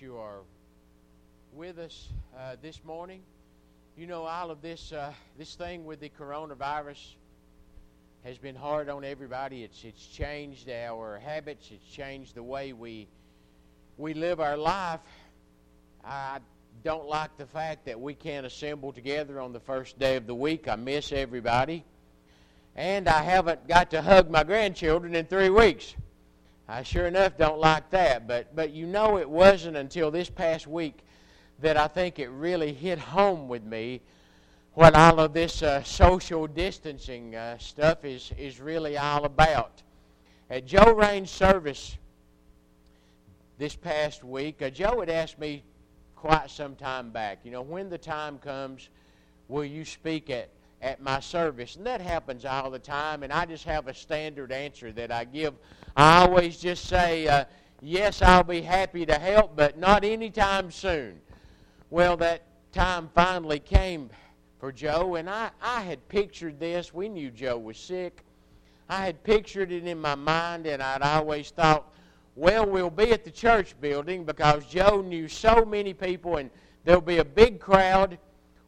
you are with us uh, this morning. You know, all of this uh, this thing with the coronavirus has been hard on everybody. It's it's changed our habits. It's changed the way we we live our life. I don't like the fact that we can't assemble together on the first day of the week. I miss everybody, and I haven't got to hug my grandchildren in three weeks. I sure enough don't like that. But, but you know, it wasn't until this past week that I think it really hit home with me what all of this uh, social distancing uh, stuff is, is really all about. At Joe Rain's service this past week, uh, Joe had asked me quite some time back, you know, when the time comes, will you speak at, at my service? And that happens all the time, and I just have a standard answer that I give I always just say, uh, yes, I'll be happy to help, but not anytime soon. Well, that time finally came for Joe, and I, I had pictured this. We knew Joe was sick. I had pictured it in my mind, and I'd always thought, well, we'll be at the church building because Joe knew so many people, and there'll be a big crowd.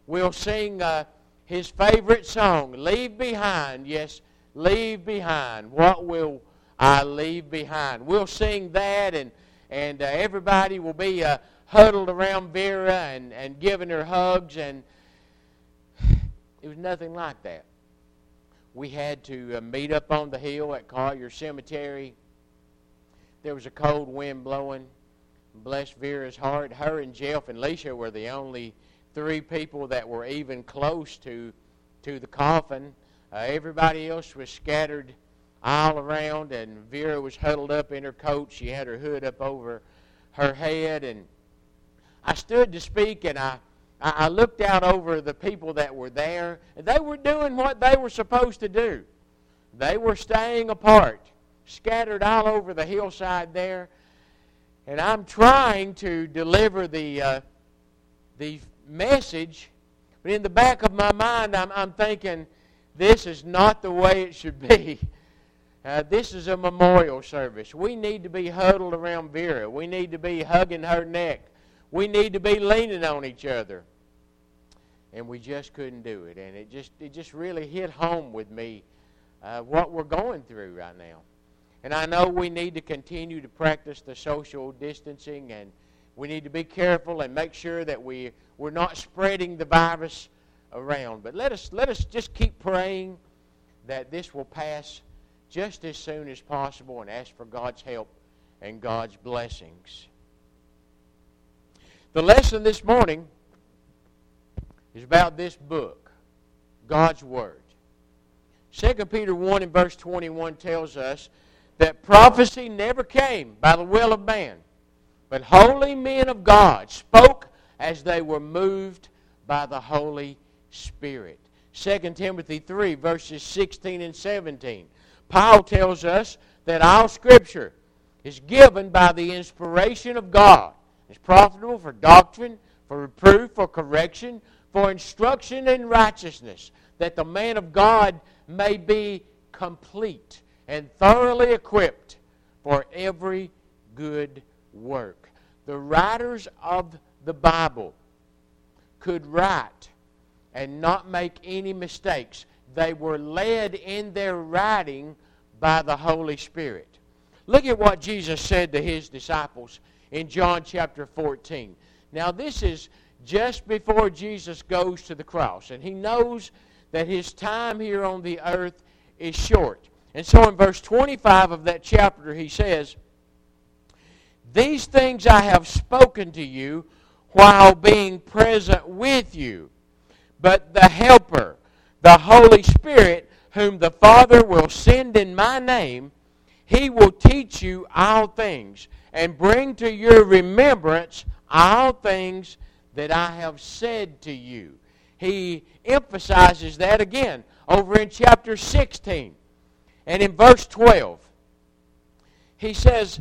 We'll sing uh, his favorite song, Leave Behind. Yes, leave behind. What will I leave behind. We'll sing that, and and uh, everybody will be uh, huddled around Vera and, and giving her hugs, and it was nothing like that. We had to uh, meet up on the hill at Collier Cemetery. There was a cold wind blowing. Bless Vera's heart. Her and Jeff and Leisha were the only three people that were even close to to the coffin. Uh, everybody else was scattered all around, and Vera was huddled up in her coat. She had her hood up over her head, and I stood to speak, and I, I looked out over the people that were there, and they were doing what they were supposed to do. They were staying apart, scattered all over the hillside there, and I'm trying to deliver the uh, the message, but in the back of my mind, I'm, I'm thinking, this is not the way it should be. Uh, this is a memorial service. We need to be huddled around Vera. We need to be hugging her neck. We need to be leaning on each other. And we just couldn't do it. And it just, it just really hit home with me uh, what we're going through right now. And I know we need to continue to practice the social distancing and we need to be careful and make sure that we, we're not spreading the virus around. But let us, let us just keep praying that this will pass just as soon as possible and ask for God's help and God's blessings. The lesson this morning is about this book, God's Word. 2 Peter 1 and verse 21 tells us that prophecy never came by the will of man, but holy men of God spoke as they were moved by the Holy Spirit. 2 Timothy 3 verses 16 and 17 Paul tells us that all Scripture is given by the inspiration of God. It's profitable for doctrine, for reproof, for correction, for instruction in righteousness, that the man of God may be complete and thoroughly equipped for every good work. The writers of the Bible could write and not make any mistakes they were led in their writing by the Holy Spirit. Look at what Jesus said to his disciples in John chapter 14. Now, this is just before Jesus goes to the cross, and he knows that his time here on the earth is short. And so in verse 25 of that chapter, he says, These things I have spoken to you while being present with you. But the Helper, the Holy Spirit, whom the Father will send in my name, he will teach you all things and bring to your remembrance all things that I have said to you. He emphasizes that again over in chapter 16 and in verse 12. He says,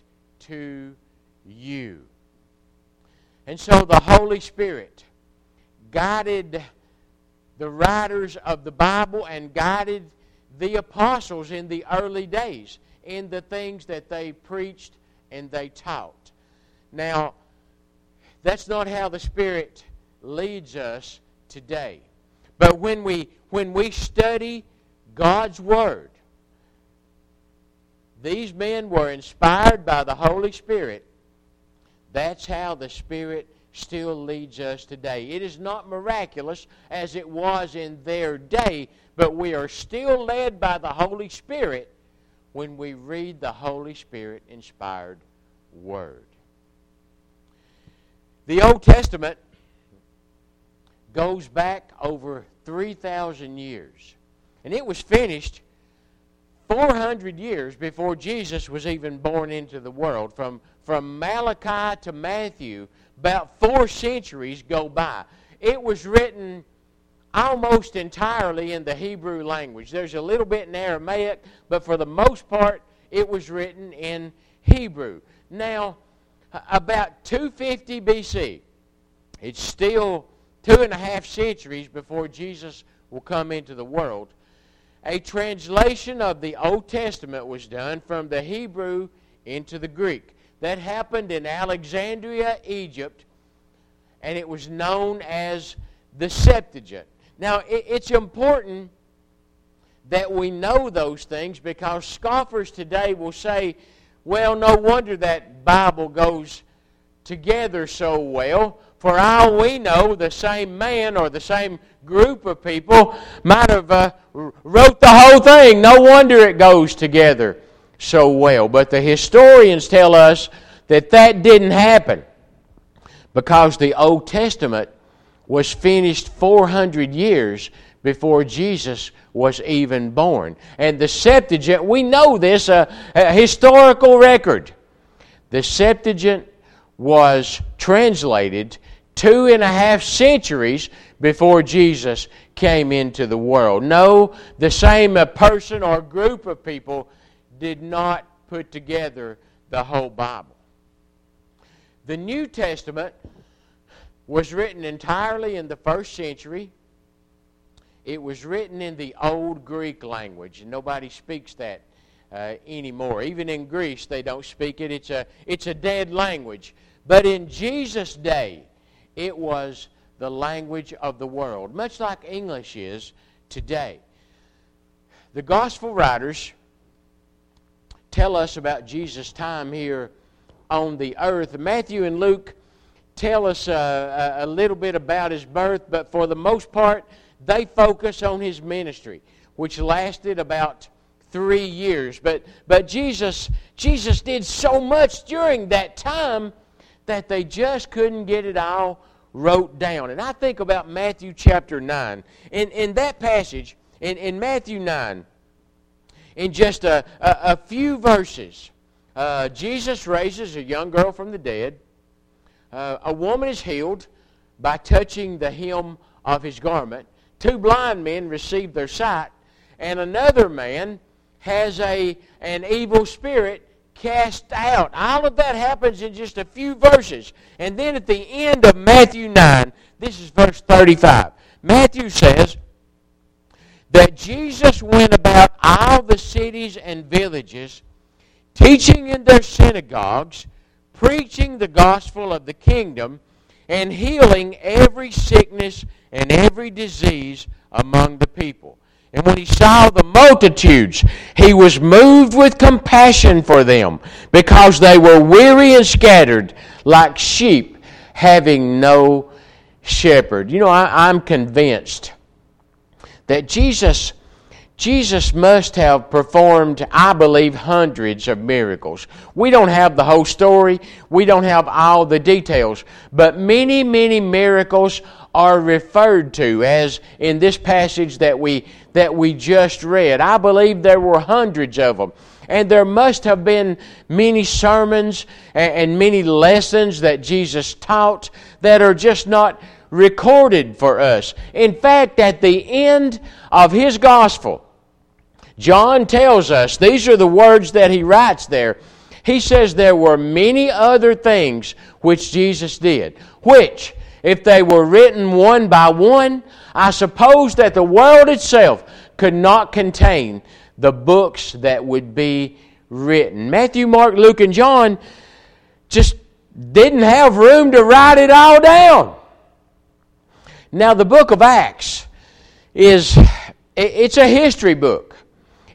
to you. And so the Holy Spirit guided the writers of the Bible and guided the apostles in the early days in the things that they preached and they taught. Now, that's not how the Spirit leads us today. But when we when we study God's Word, these men were inspired by the Holy Spirit. That's how the Spirit still leads us today. It is not miraculous as it was in their day, but we are still led by the Holy Spirit when we read the Holy Spirit inspired Word. The Old Testament goes back over 3,000 years, and it was finished 400 years before Jesus was even born into the world. From, from Malachi to Matthew, about four centuries go by. It was written almost entirely in the Hebrew language. There's a little bit in Aramaic, but for the most part, it was written in Hebrew. Now, about 250 BC, it's still two and a half centuries before Jesus will come into the world. A translation of the Old Testament was done from the Hebrew into the Greek. That happened in Alexandria, Egypt, and it was known as the Septuagint. Now, it's important that we know those things because scoffers today will say, well, no wonder that Bible goes together so well. For all we know, the same man or the same group of people might have uh, wrote the whole thing. No wonder it goes together so well. But the historians tell us that that didn't happen because the Old Testament was finished 400 years before Jesus was even born. And the Septuagint, we know this, a, a historical record. The Septuagint was translated two and a half centuries before Jesus came into the world. No, the same person or group of people did not put together the whole Bible. The New Testament was written entirely in the first century. It was written in the Old Greek language, and nobody speaks that uh, anymore. Even in Greece, they don't speak it. It's a, it's a dead language. But in Jesus' day, it was the language of the world, much like English is today. The gospel writers tell us about Jesus' time here on the earth. Matthew and Luke tell us uh, a little bit about his birth, but for the most part, they focus on his ministry, which lasted about three years. But, but Jesus, Jesus did so much during that time that they just couldn't get it all wrote down. And I think about Matthew chapter 9. In, in that passage, in, in Matthew 9, in just a, a, a few verses, uh, Jesus raises a young girl from the dead uh, a woman is healed by touching the hem of his garment. Two blind men receive their sight, and another man has a, an evil spirit cast out. All of that happens in just a few verses. And then at the end of Matthew 9, this is verse 35. Matthew says that Jesus went about all the cities and villages, teaching in their synagogues preaching the gospel of the kingdom and healing every sickness and every disease among the people. And when he saw the multitudes, he was moved with compassion for them because they were weary and scattered like sheep having no shepherd. You know, I, am convinced that Jesus Jesus must have performed, I believe, hundreds of miracles. We don't have the whole story, we don't have all the details, but many, many miracles are referred to as in this passage that we that we just read. I believe there were hundreds of them. and there must have been many sermons and many lessons that Jesus taught that are just not recorded for us. In fact, at the end of his gospel, John tells us, these are the words that he writes there. He says there were many other things which Jesus did, which, if they were written one by one, I suppose that the world itself could not contain the books that would be written. Matthew, Mark, Luke, and John just didn't have room to write it all down. Now, the book of Acts is it's a history book.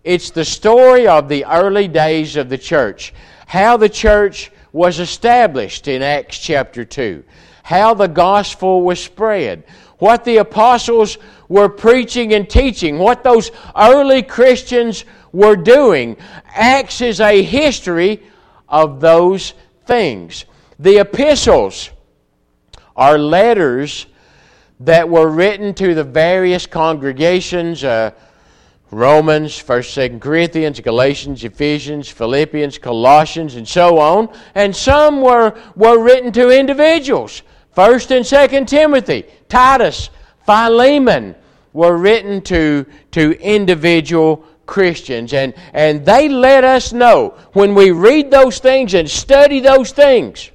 It's the story of the early days of the church, how the church was established in Acts chapter 2, how the gospel was spread, what the apostles were preaching and teaching, what those early Christians were doing. Acts is a history of those things. The epistles are letters that were written to the various congregations uh, Romans, 1st, 2nd Corinthians, Galatians, Ephesians, Philippians, Colossians, and so on. And some were, were written to individuals. 1st and 2nd Timothy, Titus, Philemon were written to, to individual Christians. And, and they let us know when we read those things and study those things,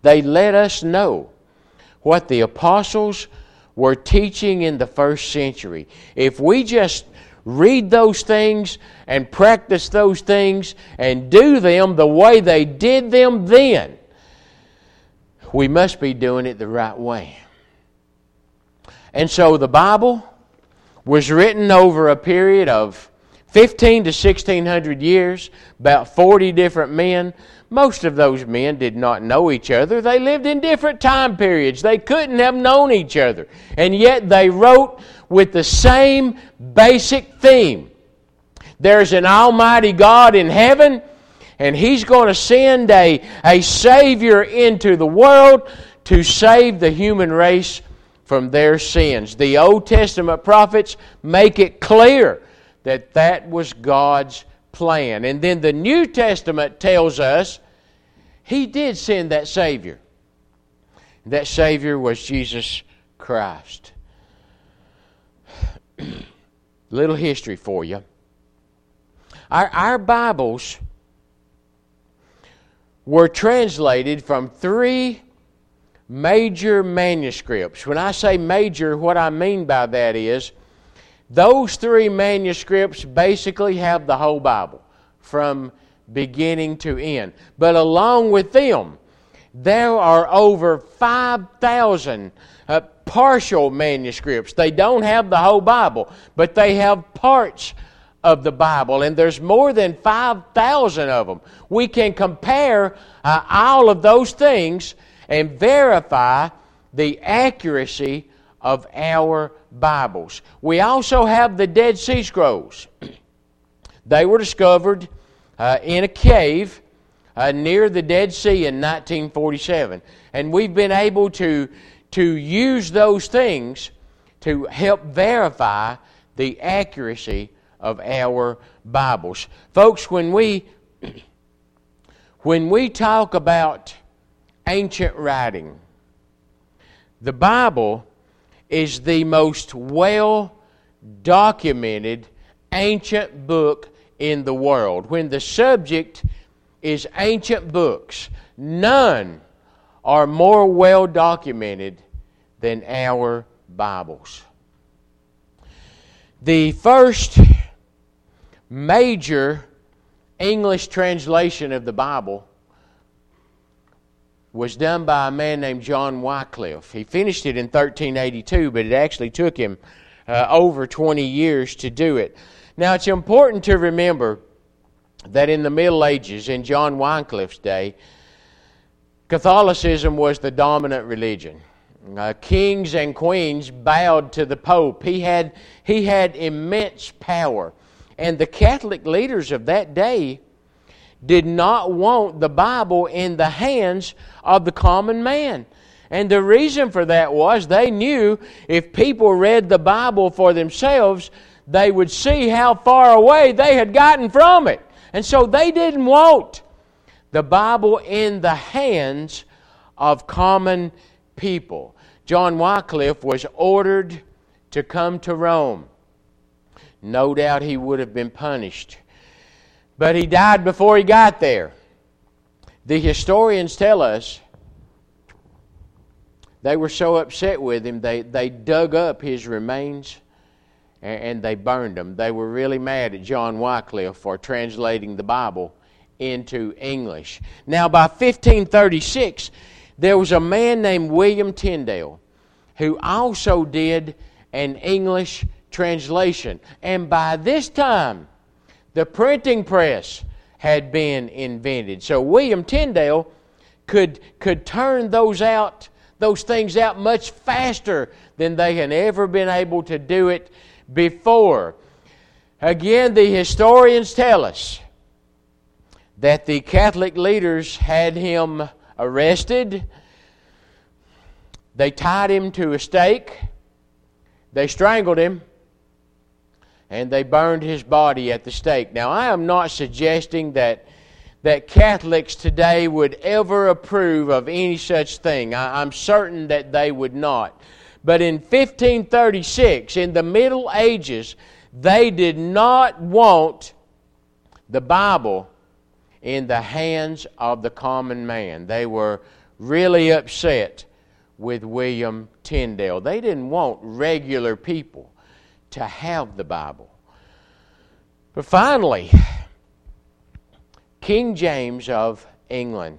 they let us know what the apostles were teaching in the first century. If we just read those things and practice those things and do them the way they did them then, we must be doing it the right way. And so the Bible was written over a period of 15 to 1600 years, about 40 different men. Most of those men did not know each other. They lived in different time periods. They couldn't have known each other. And yet they wrote with the same basic theme. There's an Almighty God in heaven, and He's going to send a, a Savior into the world to save the human race from their sins. The Old Testament prophets make it clear that that was God's plan. And then the New Testament tells us He did send that Savior. That Savior was Jesus Christ. Little history for you. Our, our Bibles were translated from three major manuscripts. When I say major, what I mean by that is those three manuscripts basically have the whole Bible from beginning to end. But along with them, there are over 5,000 uh, partial manuscripts. They don't have the whole Bible, but they have parts of the Bible, and there's more than 5,000 of them. We can compare uh, all of those things and verify the accuracy of our Bibles. We also have the Dead Sea Scrolls. they were discovered uh, in a cave uh, near the Dead Sea in 1947. And we've been able to, to use those things to help verify the accuracy of our Bibles. Folks, when we, when we talk about ancient writing. The Bible is the most well documented ancient book in the world. When the subject is ancient books, none are more well documented than our Bibles. The first major English translation of the Bible was done by a man named John Wycliffe. He finished it in 1382, but it actually took him uh, over 20 years to do it. Now, it's important to remember that in the Middle Ages, in John Wycliffe's day, Catholicism was the dominant religion. Uh, kings and queens bowed to the Pope. He had, he had immense power. And the Catholic leaders of that day did not want the Bible in the hands of the common man. And the reason for that was they knew if people read the Bible for themselves, they would see how far away they had gotten from it. And so they didn't want the Bible in the hands of common people. John Wycliffe was ordered to come to Rome. No doubt he would have been punished. But he died before he got there. The historians tell us they were so upset with him, they, they dug up his remains and, they burned them. They were really mad at John Wycliffe for translating the Bible into English. Now, by 1536, there was a man named William Tyndale who also did an English translation. And by this time, the printing press had been invented. So William Tyndale could, could turn those out, those things out much faster than they had ever been able to do it before. Again, the historians tell us that the Catholic leaders had him arrested. They tied him to a stake. They strangled him. And they burned his body at the stake. Now, I am not suggesting that, that Catholics today would ever approve of any such thing. I, I'm certain that they would not. But in 1536, in the Middle Ages, they did not want the Bible in the hands of the common man. They were really upset with William Tyndale. They didn't want regular people to have the Bible. But finally, King James of England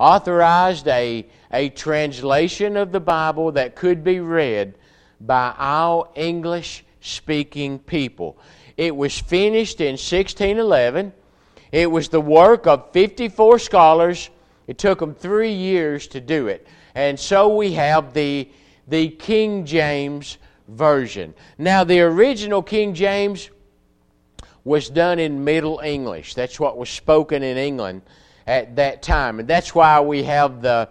authorized a, a translation of the Bible that could be read by all English speaking people. It was finished in 1611. It was the work of 54 scholars. It took them three years to do it. And so we have the, the King James Version. Now, the original King James was done in Middle English. That's what was spoken in England at that time. And that's why we have the,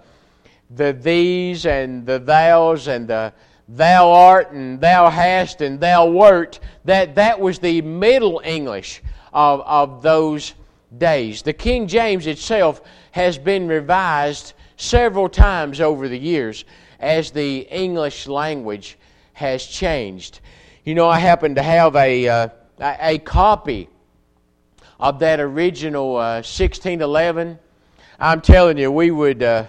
the these and the thous and the thou art and thou hast and thou wert. That, that was the Middle English of, of those days. The King James itself has been revised several times over the years as the English language has changed. You know, I happen to have a, uh, a copy of that original uh, 1611, I'm telling you, we would, uh,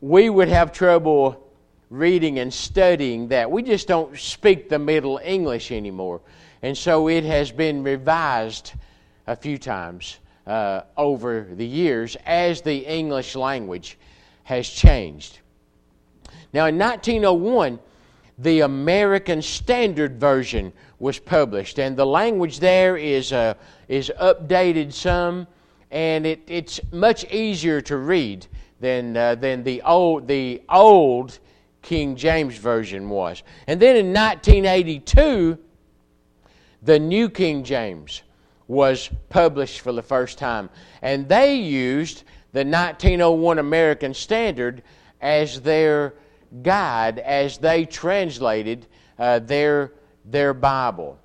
we would have trouble reading and studying that. We just don't speak the Middle English anymore. And so it has been revised a few times uh, over the years as the English language has changed. Now, in 1901, the American Standard Version was published, and the language there is, uh, is updated some, and it, it's much easier to read than, uh, than the, old, the old King James Version was. And then in 1982, the New King James was published for the first time, and they used the 1901 American Standard as their guide as they translated uh, their, their Bible.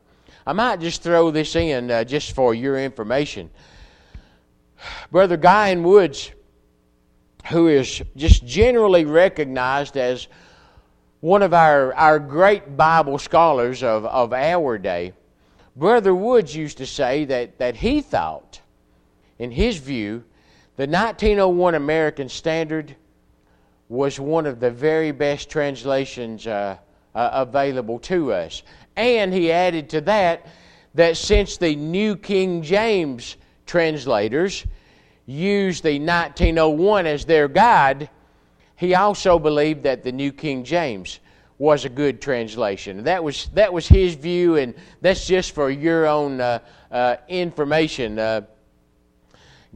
I might just throw this in uh, just for your information. Brother Guy N. Woods, who is just generally recognized as one of our, our great Bible scholars of, of our day, Brother Woods used to say that, that he thought, in his view, the 1901 American Standard was one of the very best translations uh, uh, available to us. And he added to that that since the New King James translators used the 1901 as their guide, he also believed that the New King James was a good translation. That was, that was his view, and that's just for your own uh, uh, information. Uh,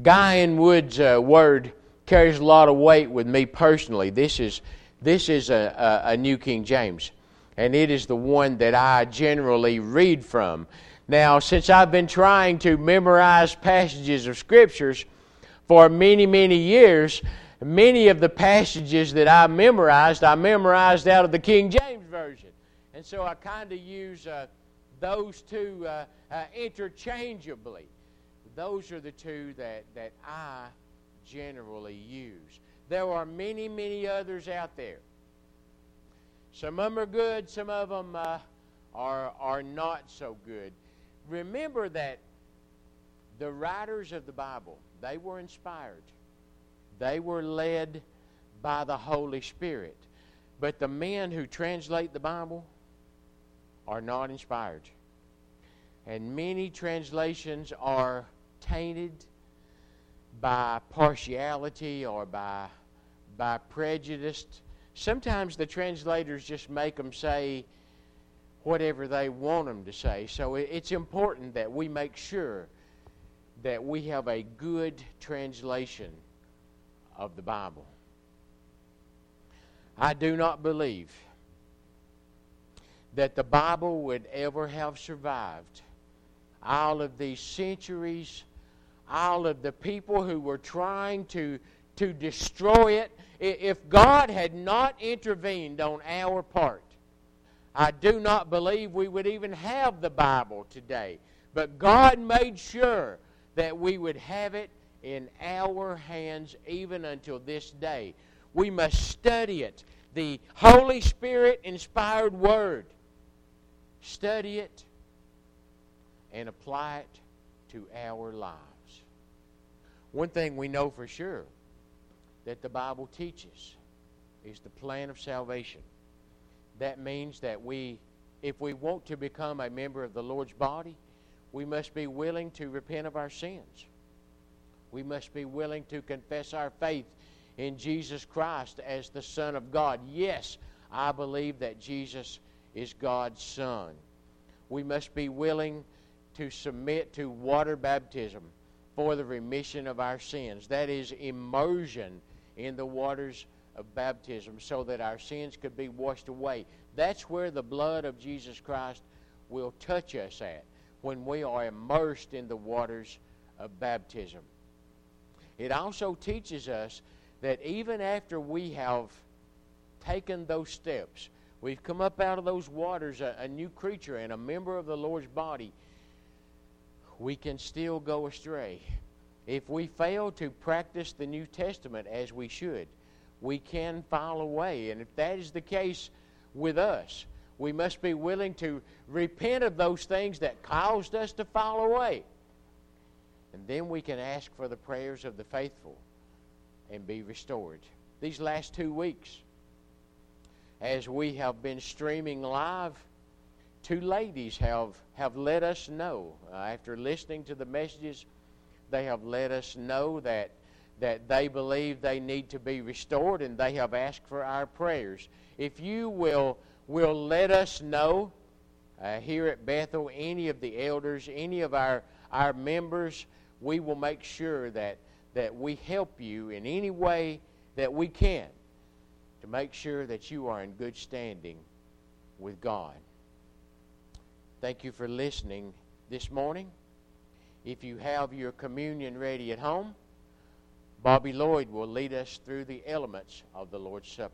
Guy N. Woods' uh, word carries a lot of weight with me personally. This is, this is a, a, a New King James, and it is the one that I generally read from. Now, since I've been trying to memorize passages of Scriptures for many, many years, many of the passages that I memorized, I memorized out of the King James Version. And so I kind of use uh, those two uh, uh, interchangeably. Those are the two that, that I generally use. There are many, many others out there. Some of them are good, some of them uh, are, are not so good. Remember that the writers of the Bible, they were inspired. They were led by the Holy Spirit. But the men who translate the Bible are not inspired. And many translations are tainted by partiality or by, by prejudice. Sometimes the translators just make them say whatever they want them to say. So it's important that we make sure that we have a good translation of the Bible. I do not believe that the Bible would ever have survived all of these centuries, all of the people who were trying to, to destroy it. If God had not intervened on our part, I do not believe we would even have the Bible today. But God made sure that we would have it in our hands even until this day. We must study it. The Holy Spirit inspired Word. Study it and apply it to our lives. One thing we know for sure that the Bible teaches is the plan of salvation. That means that we, if we want to become a member of the Lord's body, we must be willing to repent of our sins. We must be willing to confess our faith in Jesus Christ as the Son of God. Yes, I believe that Jesus is God's Son. We must be willing to submit to water baptism for the remission of our sins. That is immersion in the waters of baptism so that our sins could be washed away. That's where the blood of Jesus Christ will touch us at when we are immersed in the waters of baptism. It also teaches us that even after we have taken those steps, we've come up out of those waters a, a new creature and a member of the Lord's body, we can still go astray. If we fail to practice the New Testament as we should, we can fall away. And if that is the case with us, we must be willing to repent of those things that caused us to fall away. And then we can ask for the prayers of the faithful and be restored. These last two weeks, as we have been streaming live, two ladies have, have let us know, uh, after listening to the messages, they have let us know that, that they believe they need to be restored and they have asked for our prayers. If you will will let us know uh, here at Bethel, any of the elders, any of our, our members, we will make sure that, that we help you in any way that we can to make sure that you are in good standing with God. Thank you for listening this morning. If you have your communion ready at home, Bobby Lloyd will lead us through the elements of the Lord's Supper.